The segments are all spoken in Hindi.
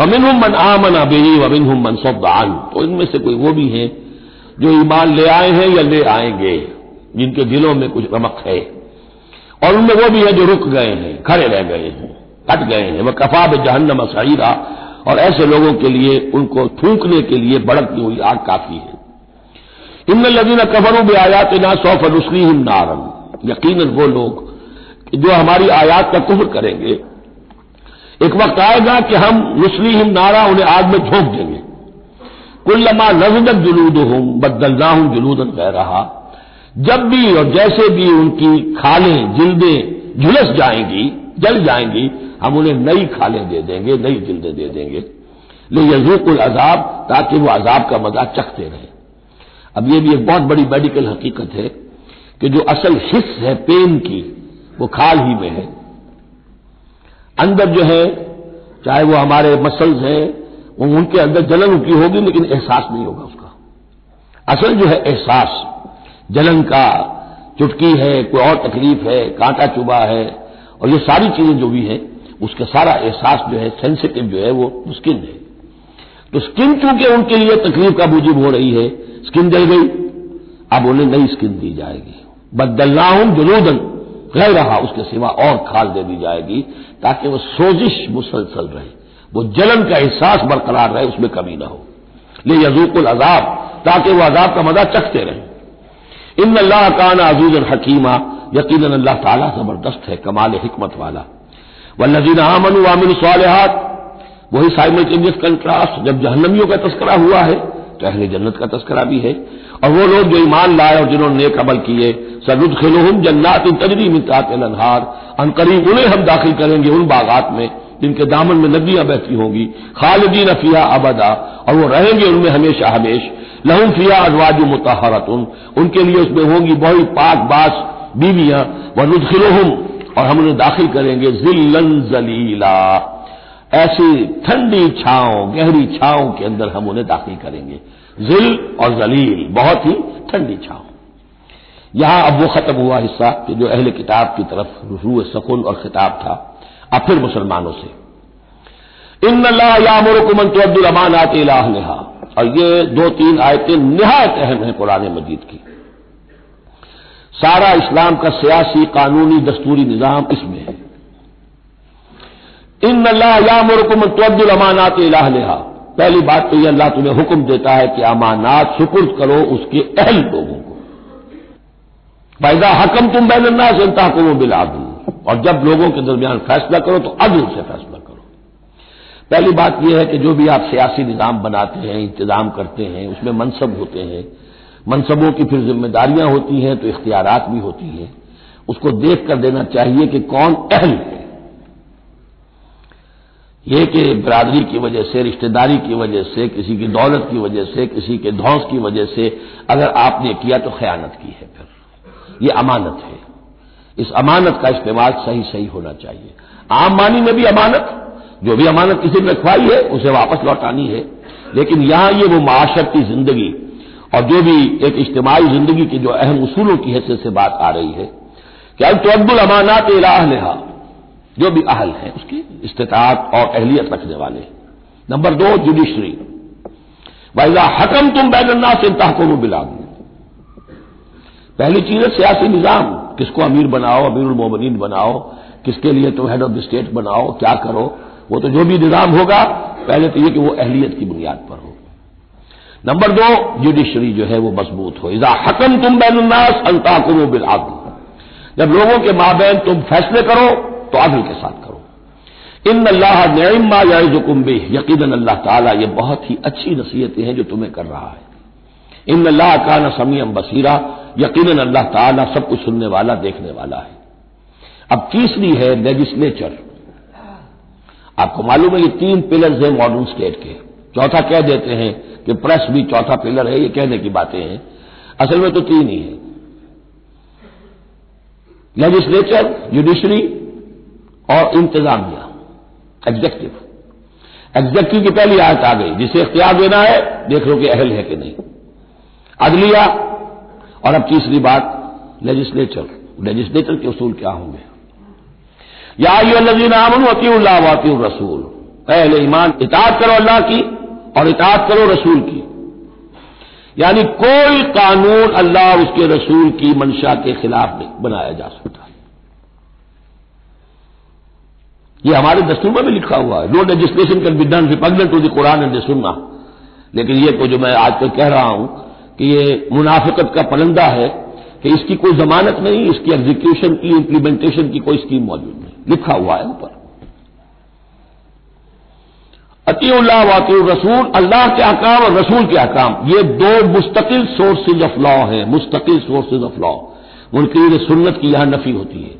वमिन मन आमन अबी वमिन मन सदान। तो इनमें से कोई वो भी है जो ईमान ले आए हैं या ले आएँगे, जिनके दिलों में कुछ रमक है। और उनमें वो भी है जो रुक गए हैं, खड़े रह गए हैं, हट गए हैं। वह कफाब जहन्नम सईरा। और ऐसे लोगों के लिए, उनको थूकने के लिए भड़कती हुई आग काफ़ी है। इन लदीन कफरू भी आयात ना सौफ रुसलीम नारन। यकीन वो लोग जो हमारी आयात का कुफर करेंगे एक वक्त आएगा कि हम मुस्लिम नारा उन्हें आग में झोंक देंगे। कुल्लमा नजदत जुलूद हूँ बदलना हूँ जुलूदन कह रहा, जब भी और जैसे भी उनकी खालें, जिल्दें झुलस जाएँगी, जल जाएँगी, हम उन्हें नई खालें दे देंगे, नई जिल्दें दे देंगे। ले यजूकुल अजाब, ताकि वो अजाब का मज़ा चखते रहे। अब ये भी एक बहुत बड़ी मेडिकल हकीकत है कि जो असल हिस्स है पेन की, वो खाल ही में है। अंदर जो है, चाहे वो हमारे मसल्स हैं, वो उनके अंदर जलन उनकी होगी, लेकिन एहसास नहीं होगा उसका। असल जो है एहसास, जलन का चुटकी है, कोई और तकलीफ़ है, कांटा चुबा है, और ये सारी चीज़ें जो भी हैं, उसका सारा एहसास जो है सेंसिटिव जो है, वो स्किन है। तो स्किन चूँकि उनके लिए तकलीफ़ का मूजिब हो रही है स्किन जल गई, अब उन्हें नई स्किन दी जाएगी। बदलना हूँ जुलूदन गैर रहा उसके सिवा और खाल दे दी जाएगी, ताकि वो सोजिश मुसलसल रहे। वो जलन का एहसास बरकरार रहे, उसमें कमी ना हो। ले यजूकुल अजाब, ताकि वह अजाब का मज़ा चखते रहे। इन अल्लाह कान अजूजन हकीमा यकीन अल्लाह ताला ज़बरदस्त है, कमाल हिकमत वाला। व वल्लजीन आमन वामिन सालहात, वही साइमल्टेनियस कंट्रास्ट, जब जहन्नमियों का तस्करा हुआ है तो अहले जन्नत का तस्करा भी है। और वो लोग जो ईमान लाए और जिन्होंने नेक अमल किए सरुद खिलोहम जन्नात तजरी मितात अनहार। अनकरीब उन्हें हम दाखिल करेंगे उन बागात में, जिनके दामन में नदियाँ बहती होंगी। खालिदीन फिया अबदा, और वो रहेंगे उनमें हमेशा हमेश। लहम फिया अजवाज मुताहरतुन उनके लिए उसमें होंगी बहुत पाक बास बीवियाँ। व नुदखिलोहम, और हम उन्हें दाखिल करेंगे जिल्लन जलीला। ऐसी ठंडी छाओं गहरी छाओं के अंदर हम उन्हें दाखिल करेंगे। जिल और जलील, बहुत ही ठंडी छाओं यहाँ अब वो खत्म हुआ हिस्सा कि जो अहले किताब की तरफ़ रू सकून और खिताब था। अब फिर मुसलमानों से। इन यामुरकुमन तो अब्दुल अमान आते नेहा और ये दो तीन आयतें निहायत अहम है कुरान मजीद की। सारा इस्लाम का सियासी, कानूनी, दस्तूरी निज़ाम इसमें है। इन अल्लाह यामुरकुमन तो अब्दुल अमानात नेहा पहली बात तो यह अल्लाह तुम्हें हुक्म देता है कि अमानात सुपुर्द करो उसके अहल लोगों को। पैदा हकम तुम बैनन्ना से तहकुम बिलादल और जब लोगों के दरमियान फैसला करो तो अदल से फैसला करो। पहली बात यह है कि जो भी आप सियासी निज़ाम बनाते हैं, इंतज़ाम करते हैं, उसमें मनसब होते हैं। मनसबों की फिर जिम्मेदारियाँ होती हैं तो इख्तियार भी होती हैं। उसको देख कर देना चाहिए कि कौन अहल है। ये कि बरादरी की वजह से, रिश्तेदारी की वजह से, किसी की दौलत की वजह से, किसी के धौस की वजह से अगर आपने किया तो खयानत की है फिर। ये अमानत है। इस अमानत का इस्तेमाल सही सही होना चाहिए। आम मानी में भी अमानत, जो भी अमानत किसी ने रखवाई है, उसे वापस लौटानी है। लेकिन यहाँ ये वो माशरती ज़िंदगी और जो भी एक इज्तमाही ज़िंदगी की जो अहम उसूलों की हैसियत से बात आ रही है, कि अल तो अब्दुल अमानात इलाह जो भी अहल है, उसकी इस्तात और अहलियत रखने वाले नंबर दो जुडिशरी वाइजा हकम तुम बैगन्ना से तहकुम बिलाद। पहली चीज़ है सियासी निज़ाम। किसको अमीर बनाओ अमीर मोमिन बनाओ, किसके लिए तुम हेड ऑफ़ द स्टेट बनाओ, क्या करो, वो तो जो भी निज़ाम होगा, पहले तो ये कि वो अहलियत की बुनियाद पर हो। नंबर दो जुडिशरी जो है वो मज़बूत हो। इजा हकम तुम बैनन्नास अंताकुम बिल आदल जब लोगों के माबेन तुम फैसले करो तो आदल के साथ करो। इन अल्लाह न्यायमा याजुकुम्बे यकीन अल्लाह ताला, ये बहुत ही अच्छी नसीहतें हैं जो तुम्हें कर रहा है। इन अल्लाह का न समीम बसीरा। यकीन अल्लाह ताला सब कुछ सुनने वाला, देखने वाला है। अब तीसरी है लेजिस्लेचर। आपको मालूम है, ये तीन पिलर्स हैं मॉडर्न स्टेट के। चौथा कह देते हैं कि प्रेस भी चौथा पिलर है, ये कहने की बातें हैं। असल में तो तीन ही है। लेजिस्लेचर जुडिशरी और इंतजामिया एग्जेक्टिव एग्जेक्टिव की पहली आयत आ गई, जिसे इख्तियार देना है, देख लो कि अहल है कि नहीं। अदलिया, और अब तीसरी बात लेजिस्लेचर लेजिस्लेचर के उसूल क्या होंगे? या लजीन आमन वतील्ला वाती रसूल। पहले ईमान इतात करो अल्लाह की, और इतात करो रसूल की। यानी कोई कानून अल्लाह उसके रसूल की मंशा के खिलाफ नहीं बनाया जा सकता। यह हमारे दस्तूर में लिखा हुआ है। No legislation can be done repugnant to the Quran and सुनना लेकिन ये तो जो मैं आज तक कह रहा हूँ कि ये मुनाफिकत का पलंदा है कि इसकी कोई जमानत नहीं, इसकी एग्जीक्यूशन की इंप्लीमेंटेशन की कोई स्कीम मौजूद नहीं। लिखा हुआ है ऊपर। अतील्ला वाकी रसूल, अल्लाह के अकाम और रसूल के अकाम ये दो मुस्तकिल सोर्सेज ऑफ़ लॉ हैं, मुस्तकिल सोर्सेज ऑफ़ लॉ उनकी सुन्नत की यहाँ नफी होती है।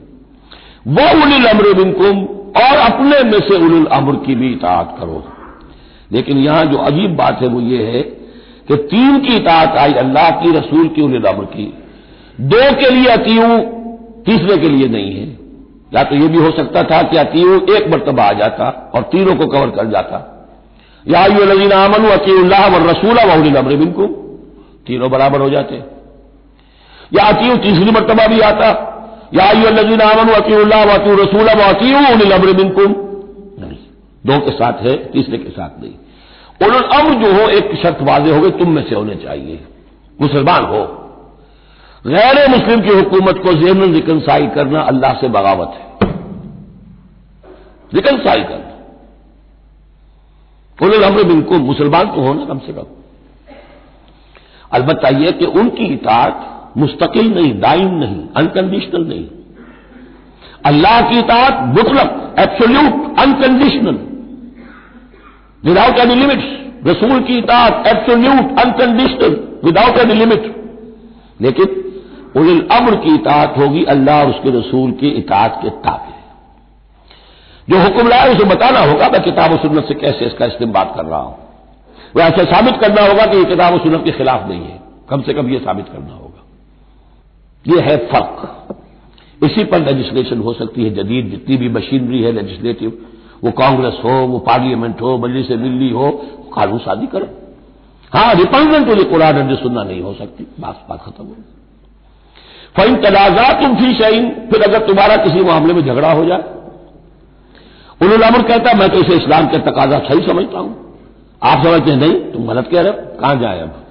वो उलिल अमर बिनकुम और अपने में से उलिल अमर की भी इतात करो। लेकिन यहाँ जो अजीब बात है वो ये है कि तीन की इतात आई अल्लाह की, रसूल की, उलिल अमर की। दो के लिए अतीऊ तीसरे के लिए नहीं है। या तो यह भी हो सकता था कि अतीव एक मरतबा आ जाता और तीनों को कवर कर जाता। या यू लजीन आमन अकील्लाह व रसूला वहुल अमर बिनको तीनों बराबर हो जाते। या अतीव तीसरी मरतबा भी आता। अमर बिनकुम दो के साथ है, तीसरे के साथ नहीं। उन अमर जो हो, एक शर्त वाजे हो गए तुम में से होने चाहिए। मुसलमान हो। गैर मुस्लिम की हुकूमत को जेन रिकनसाइल करना अल्लाह से बगावत है। रिकनसाइल करना। उन्होंने हमने बिल्कुल मुसलमान तो होना कम से कम। अलबत् यह कि उनकी इतात मुस्तकिल नहीं दाइन नहीं अनकंडीशनल नहीं। अल्लाह की इतात मुतलक absolute unconditional without any limits रसूल की इतात absolute unconditional without any limit लेकिन उल अम्र की इतात होगी अल्लाह और उसके रसूल की इतात के ताबे। जो हुक्म लाए उसे बताना होगा, मैं किताब सुन्नत से कैसे इसका इस्तेमाल कर रहा हूँ। वह ऐसे साबित करना होगा कि यह किताब सुन्नत के खिलाफ नहीं है। कम से कम यह साबित करना होगा। यह है फ़र्क। इसी पर लेजिस्लेशन हो सकती है, जदीद जितनी भी मशीनरी है लेजिस्लेटिव वो कांग्रेस हो, वो पार्लियामेंट हो मजलिस मिल्ली हो, कानून शादी करे। हाँ रिपल्जेंट वाली कुरान सुनना नहीं हो सकती, बात बात खत्म हो फ़ैन तनाजा तुम फ़ी शहीन फिर अगर तुम्हारा किसी मामले में झगड़ा हो जाए। उन्होंने अमर कहता मैं तो इसे इस्लाम के तकाजा सही समझता हूँ। आप समझते हैं, नहीं, तुम गलत कह रहे हो, कहाँ जाए अब?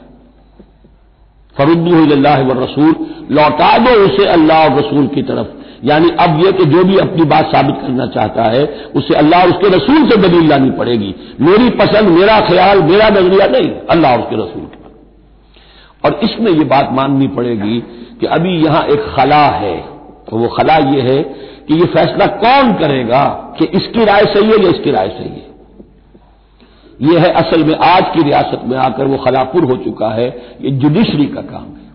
फरुद्दू व रसूल लौटा दो उसे अल्लाह और रसूल की तरफ़ यानी अब यह कि जो भी अपनी बात साबित करना चाहता है उसे अल्लाह और उसके रसूल से दलील लानी पड़ेगी मेरी पसंद मेरा ख्याल मेरा नज़रिया नहीं अल्लाह और उसके रसूल का और इसमें यह बात माननी पड़ेगी कि अभी यहाँ एक खला है तो वो खला ये है कि ये फैसला कौन करेगा कि इसकी राय सही है या इसकी राय सही है यह है असल में आज की रियासत में आकर वो खलापुर हो चुका है, ये जुडिशरी का काम है।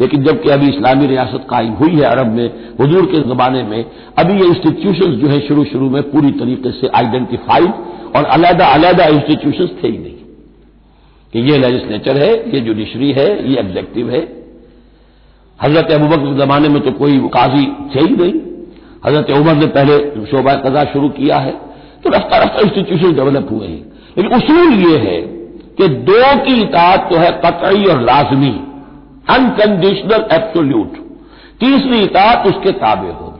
लेकिन जबकि अभी इस्लामी रियासत कायम हुई है अरब में, हजूर के जमाने में, अभी ये इंस्टीट्यूशन जो है शुरू शुरू में पूरी तरीके से आइडेंटिफाइड और अलहदा अलहदा इंस्टीट्यूशन थे ही नहीं। कि ये लेजिस्लेचर है, ये जुडिशरी है, ये एग्जेक्टिव है। हज़रत अबूबक के जमाने में तो कोई काजी थे ही नहीं। हज़रत उमर ने पहले शोभा कजा शुरू किया है। तो रफ्ता रफ्ता इंस्टीट्यूशन डेवलप हुए हैं। लेकिन उसूल ये है कि दो की इतात तो है कतई और लाजमी अनकंडीशनल एब्सोल्यूट तीसरी इतात उसके ताबे होगी।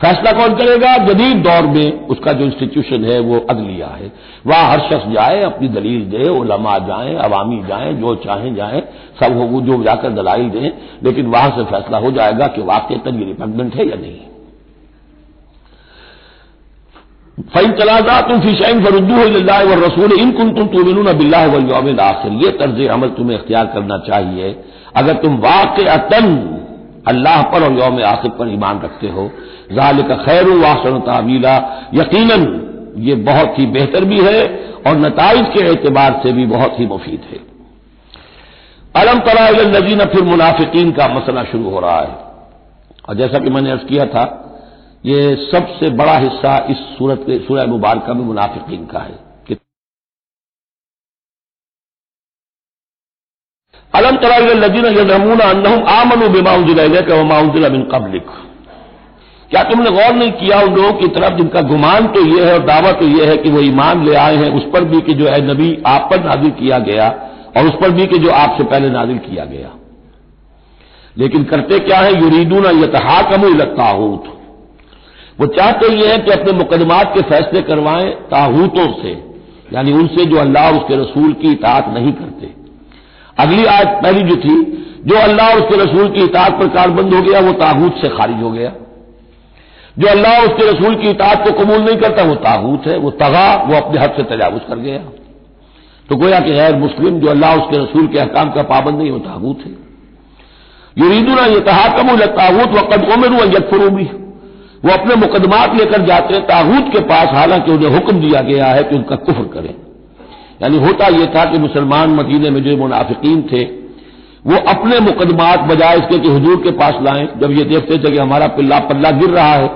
फैसला कौन करेगा? जदीद दौर में उसका जो इंस्टीट्यूशन है, वो अदलिया है। वहाँ हर शख्स जाए, अपनी दलील दे, उलमा जाए, अवामी जाए, जो चाहें जाए, सब हो जो जाकर दलाइल दें, लेकिन वहाँ से फैसला हो जाएगा कि वाकई तक ये रिपग्नेंट है या नहीं। फ़ैन तलाजा तुम फ़िशाइन फरुद्दू व रसूल इन कुन तुम तुमिन बिल्ला वलयौम आखिर ये तर्ज अमल तुम्हें इख्तियार करना चाहिए अगर तुम वाक़ अतन अल्लाह पर और यौम आखिर पर ईमान रखते हो जाल का खैर वासन तावीला यकीन ये बहुत ही बेहतर भी है और नतज के एतबार से भी बहुत ही मुफीद है अलम तरा नजीन फिर मुनाफिकीन का मसला शुरू हो रहा है और जैसा कि मैंने अर्ज़ किया था ये सबसे बड़ा हिस्सा इस सूरत के सूर्य मुबारक में मुनाफिकीन का है। अलम तराजीन क्या तुमने गौर नहीं किया उन लोगों की तरफ़ जिनका गुमान तो यह है और दावा तो यह है कि वो ईमान ले आए हैं, उस पर भी कि जो है नबी आप पर नाजिल किया गया और उस पर भी कि जो आपसे पहले नाजिल किया गया। लेकिन करते क्या है? युरीदूना यतहा कमू ताहूत वो चाहते ये हैं कि अपने मुकदमात के फैसले करवाएँ ताहूतों से, यानी उनसे जो अल्लाह उसके रसूल की इतात नहीं करते। अगली आज पहली जो थी, जो अल्लाह उसके रसूल की इतात पर कारबंद हो गया, वो ताहूत से खारिज हो गया। जो अल्लाह उसके रसूल की इतात को कबूल नहीं करता, वो ताहूत है, वो तगा, वो अपने हद से तजावज कर गया। तो गोया कि गैर मुस्लिम जो अल्लाह उसके रसूल के अहकाम का पाबंद नहीं, वो ताबूत है। युरीदुना ये ताबूत व कद उमर यकफरू भी वो अपने मुकदमात लेकर जाते हैं। ताबूत के पास हालाँकि उन्हें हुक्म दिया गया है कि उनका कुफर करें। यानी होता यह था कि मुसलमान मदीने में जो मुनाफिकीन थे, वो अपने मुकदमात बजाय इसके कि हजूर के पास लाएँ। जब ये देखते थे कि हमारा पिल्ला पल्ला गिर रहा है,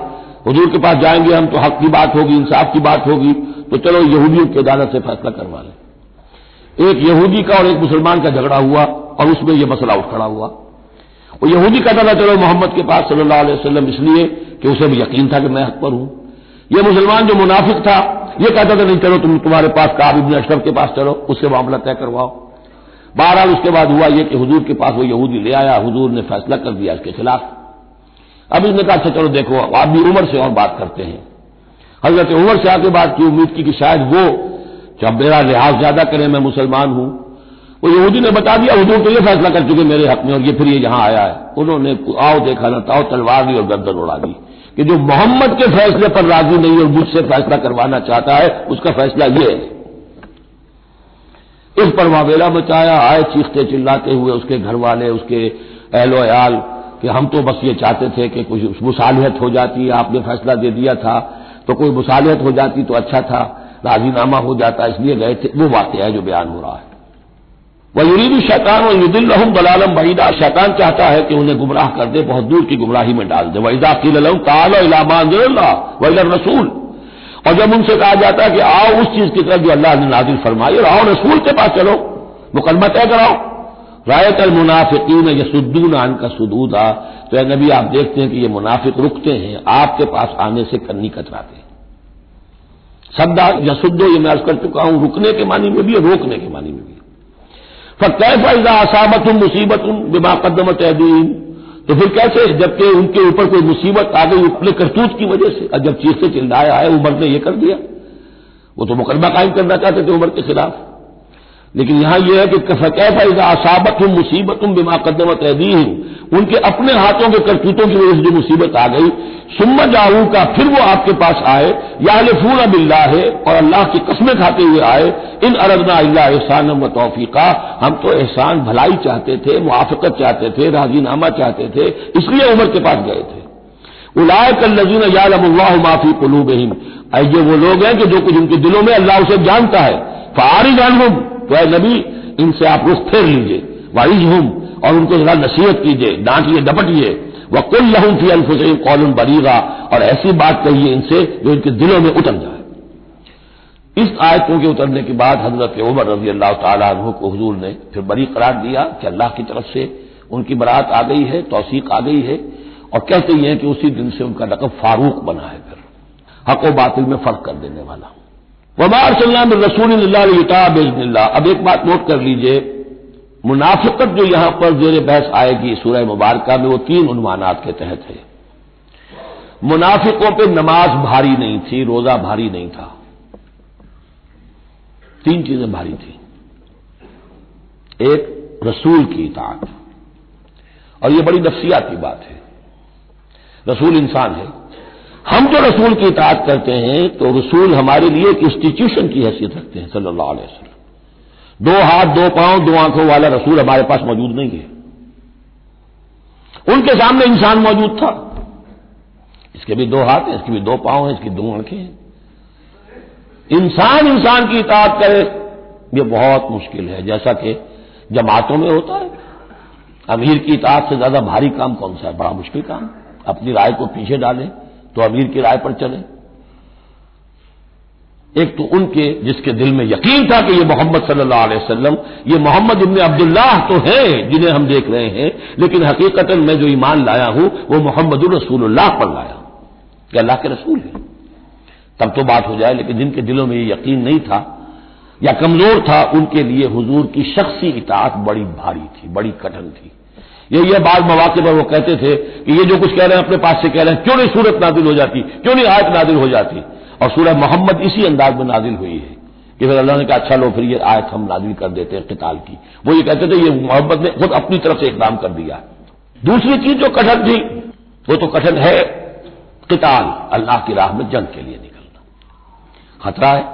हजूर के पास जाएँगे हम तो हक की बात होगी, इंसाफ की बात होगी तो चलो यहूदियों की अदालत से फैसला करवा लें। एक यहूदी का और एक मुसलमान का झगड़ा हुआ और उसमें यह मसला उठ खड़ा हुआ। और यहूदी कहता था, चलो मोहम्मद के पास सल्लल्लाहु इसलिए कि उसे भी यकीन था कि मैं हक पर हूँ। यह मुसलमान जो मुनाफिक था यह कहता था, नहीं, चलो, तुम तुम्हारे पास काब इबन अशरफ के पास चलो, उससे मामला तय करवाओ। बहरहाल, उसके बाद हुआ यह कि हजूर के पास वो यहूदी ले आया, हजूर ने फैसला कर दिया इसके खिलाफ। अब इसने कहा अच्छा चलो, देखो, आप भी उम्र से और बात करते हैं। हज़रत उम्र से आके बात की, उम्मीद की कि शायद वो जब मेरा लिहाज ज़्यादा करें, मैं मुसलमान हूँ। वो यहूदी ने बता दिया, हजूर तो ये फैसला कर चुके मेरे हक में, और ये फिर ये यहाँ आया है। उन्होंने, आओ, देखा ना, ताओ, तलवार दी और गर्दन उड़ा दी। कि जो मोहम्मद के फैसले पर राज़ी नहीं और मुझसे फैसला करवाना चाहता है, उसका फैसला यह है। इस पर वावेला मचाया, आए चीखते चिल्लाते हुए उसके घर वाले उसके अहलो अयाल कि हम तो बस ये चाहते थे कि कुछ मुसालियत हो जाती, आपने फैसला दे दिया था तो कोई मुसालियत हो जाती तो अच्छा था, राजीनामा हो जाता, इसलिए गए थे। वो वाक़ है जो बयान हो रहा है। वह यूरीद शैतान और युदिल्लहम दलालम बहीदा। शैतान चाहता है कि उन्हें गुमराह कर दे, बहुत दूर की गुमराही में डाल दे। वहीदा किलम वही रसूल। और जब उनसे कहा जाता है कि आओ उस चीज़ की तरफ़ जो अल्लाह ने नाजिल फरमाई, और आओ रसूल के पास चलो, मुकदमा तय कराओ। रायत अल मुनाफिकीन यसुद्दून आन का सुदूदा। तो नबी, आप देखते हैं कि ये मुनाफिक रुकते हैं, आपके पास आने से कन्नी कतराते हैं। सद्दा यसुद्दो ये मैं अर्ज़ कर चुका हूँ, रुकने के मानी में भी और रोकने के मानी में भी असामत उन मुसीबत बिमा कदमत अदीन तो फिर कैसे? जबकि उनके ऊपर कोई मुसीबत आ गई अपने करतूत की वजह से। जब चीज़ से चिल्लाया है उमर ने यह कर दिया। वो तो मुकदमा कायम करना चाहते थे उम्र के खिलाफ। लेकिन यहाँ यह है कि कैफा असाबत हूँ मुसीबत हूँ बिमा कदमत हूँ उनके अपने हाथों के करतूतों की वजह से जो मुसीबत आ गई, सुम्मा जाऊ का फिर वो आपके पास आए, या फूल बिल्ला है, और अल्लाह की कस्में खाते हुए आए, इन अरदना अल्लाह एहसान व तोफ़ीका। हम तो एहसान, भलाई चाहते थे मुआफ़त चाहते थे, राजीनामा चाहते थे, इसलिए उमर के पास गए थे। उलाय कल नजीन यालमल्लाह माफ़ी कुलूब ये वो लोग हैं कि जो कुछ उनके दिलों में अल्लाह उसे जानता है। फारी जानहुम तो है नबी, इनसे आप रुख फेर लीजिए, वाइज हम, और उनको जरा नसीहत कीजिए, डांटिए, डपटिए। वह कुल लहूं थी अल्फुसैन कौलन बरीगा, और ऐसी बात कहिए इनसे जो इनके दिलों में उतर जाए। इस आयतों के उतरने के बाद हज़रत उमर रज़ी अल्लाह तु को हजूर ने फिर बरी करार दिया कि अल्लाह की तरफ़ से उनकी बरात आ गई है, तोसीक आ गई है, और कहते हैं कि उसी दिन से उनका लकब फारूक बना है फिर। हक बातिल में फ़र्क कर देने वाला। वबार सल्लाम रसूल बेजनिल्ला अब एक बात नोट कर लीजिए, मुनाफिकत जो यहाँ पर जेर बहस आएगी सूरह मुबारक में, वो तीन उन्वानात के तहत है। मुनाफिकों पे नमाज़ भारी नहीं थी, रोजा भारी नहीं था। तीन चीज़ें भारी थी। एक, रसूल की इतात और यह बड़ी नफ्सियात की बात है। रसूल इंसान है। हम जो रसूल की इतात करते हैं तो रसूल हमारे लिए एक इंस्टीट्यूशन की हैसियत रखते हैं, सल्लल्लाहु अलैहि वसल्लम। दो हाथ, दो पाँव, दो आँखों वाला रसूल हमारे पास मौजूद नहीं है। उनके सामने इंसान मौजूद था। इसके भी दो हाथ हैं, इसके भी दो पाँव हैं, इसकी दो आँखें हैं। इंसान इंसान की इतात करे, ये बहुत मुश्किल है। जैसा कि जमातों में होता है, अमीर की इतात से ज़्यादा भारी काम कौन सा है? बड़ा मुश्किल काम। अपनी राय को पीछे डालें। तो अमीर की राय पर चले। एक तो उनके, जिसके दिल में यकीन था कि ये मोहम्मद सल्लल्लाहु अलैहि वसल्लम, ये मोहम्मद इब्न अब्दुल्लाह तो हैं, जिन्हें हम देख रहे हैं, लेकिन हकीकत मैं जो ईमान लाया हूँ, वो मोहम्मद रसूलुल्लाह पर लाया। कि अल्लाह के रसूल है। तब तो बात हो जाए, लेकिन जिनके दिलों में ये यकीन नहीं था, या कमज़ोर था, उनके लिए हुजूर की शख्सी इतात बड़ी भारी थी, बड़ी कठिन थी। ये ये बाद मौके पर वो कहते थे कि ये जो कुछ कह रहे हैं, अपने पास से कह रहे हैं, क्यों नहीं सूरत नादिल हो जाती? क्यों नहीं आयत नादिल हो जाती? और सूरह मोहम्मद इसी अंदाज में नादिल हुई है कि फिर अल्लाह ने कहा अच्छा लो, फिर ये आयत हम नादिल कर देते हैं किताल की। वो ये कहते थे, ये मोहम्मद ने खुद अपनी तरफ़ से इकदाम कर दिया। दूसरी चीज़ जो कठिन थी, वो तो कठिन है किताल अल्लाह की राह में जंग के लिए निकलना। खतरा है।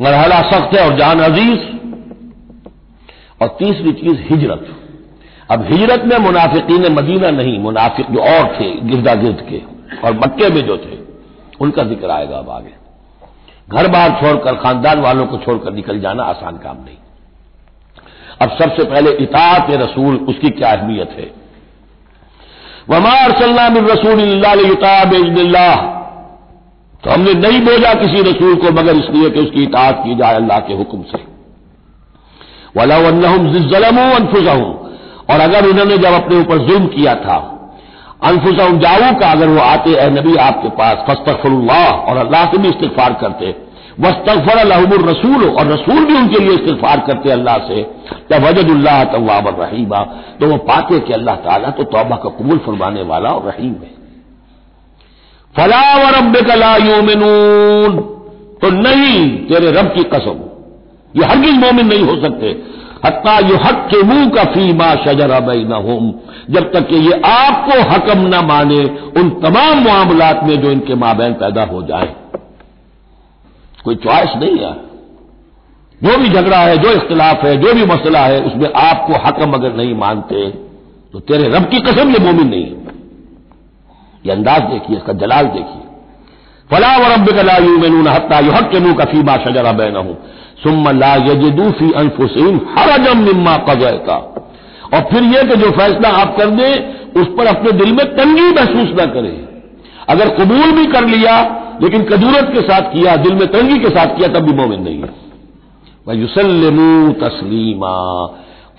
मरहला सख्त है और जान अज़ीज़। और तीसरी चीज़ हिजरत। अब हिजरत में मुनाफिकीन मदीना नहीं, मुनाफिक जो और थे गिरदा गिर्द के, और मक्के में जो थे, उनका ज़िक्र आएगा अब आगे। घर बार छोड़कर, खानदान वालों को छोड़कर निकल जाना आसान काम नहीं। अब सबसे पहले इतात रसूल, उसकी क्या अहमियत है? वमार सल्लाम रसूल तो हमने नहीं भेजा किसी रसूल को, मगर इसलिए कि उसकी इतात की जाए अल्लाह के हुक्म से। अनफुजहूं और अगर उन्होंने जब अपने ऊपर जुल्म किया था अनफुसम जाऊ का अगर वो आते, ए नबी, आपके पास फस्तफरुल्लाह और अल्लाह से भी इस्तफार करते वस्तफर अलहमुर रसूल, और रसूल भी उनके लिए इस्तफार करते अल्लाह से तब वजदुल्लाह तवाब रहीमा तो वो पाते कि अल्लाह ताला तो तौबा का कबूल फरमाने वाला और रहीम है। फला व रब कला यूमिनून। तो नहीं, तेरे रब की कसम ये हरगिज मोमिन नहीं हो सकते। हत्ता यु हक के मुँह का फीमा शजरा बई न जब तक कि ये आपको हकम न माने उन तमाम मामलात में जो इनके माबैन पैदा हो जाए। कोई च्वाइस नहीं है। जो भी झगड़ा है, जो इख्तलाफ है, जो भी मसला है, उसमें आपको हकम अगर नहीं मानते तो तेरे रब की कसम ये मोमिन नहीं है। ये अंदाज देखिए, इसका जलाल देखिए। फला व रब कला यू मैनू हत्ता यू हक के मुँह का फीमा शजरा बैन हूँ सुम ला यजदूफी अनफुसम हरजम निम्मा कजयता और फिर यह कि जो फैसला आप कर दें, उस पर अपने दिल में तंगी महसूस न करें। अगर कबूल भी कर लिया, लेकिन कदूरत के साथ किया, दिल में तंगी के साथ किया, तब भी मोमिन नहीं है। वह युसलमू तस्लीमा,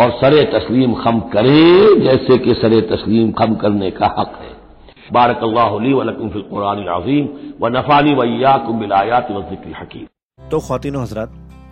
और सरे तस्लीम खम करे, जैसे कि सरे तस्लीम खम करने का हक है। बारक अल्लाह वलकुम फिल अजीम, व नफानी वैयाकुम बिलायात व ज़िक्र हकीम। तो खातिन हजरात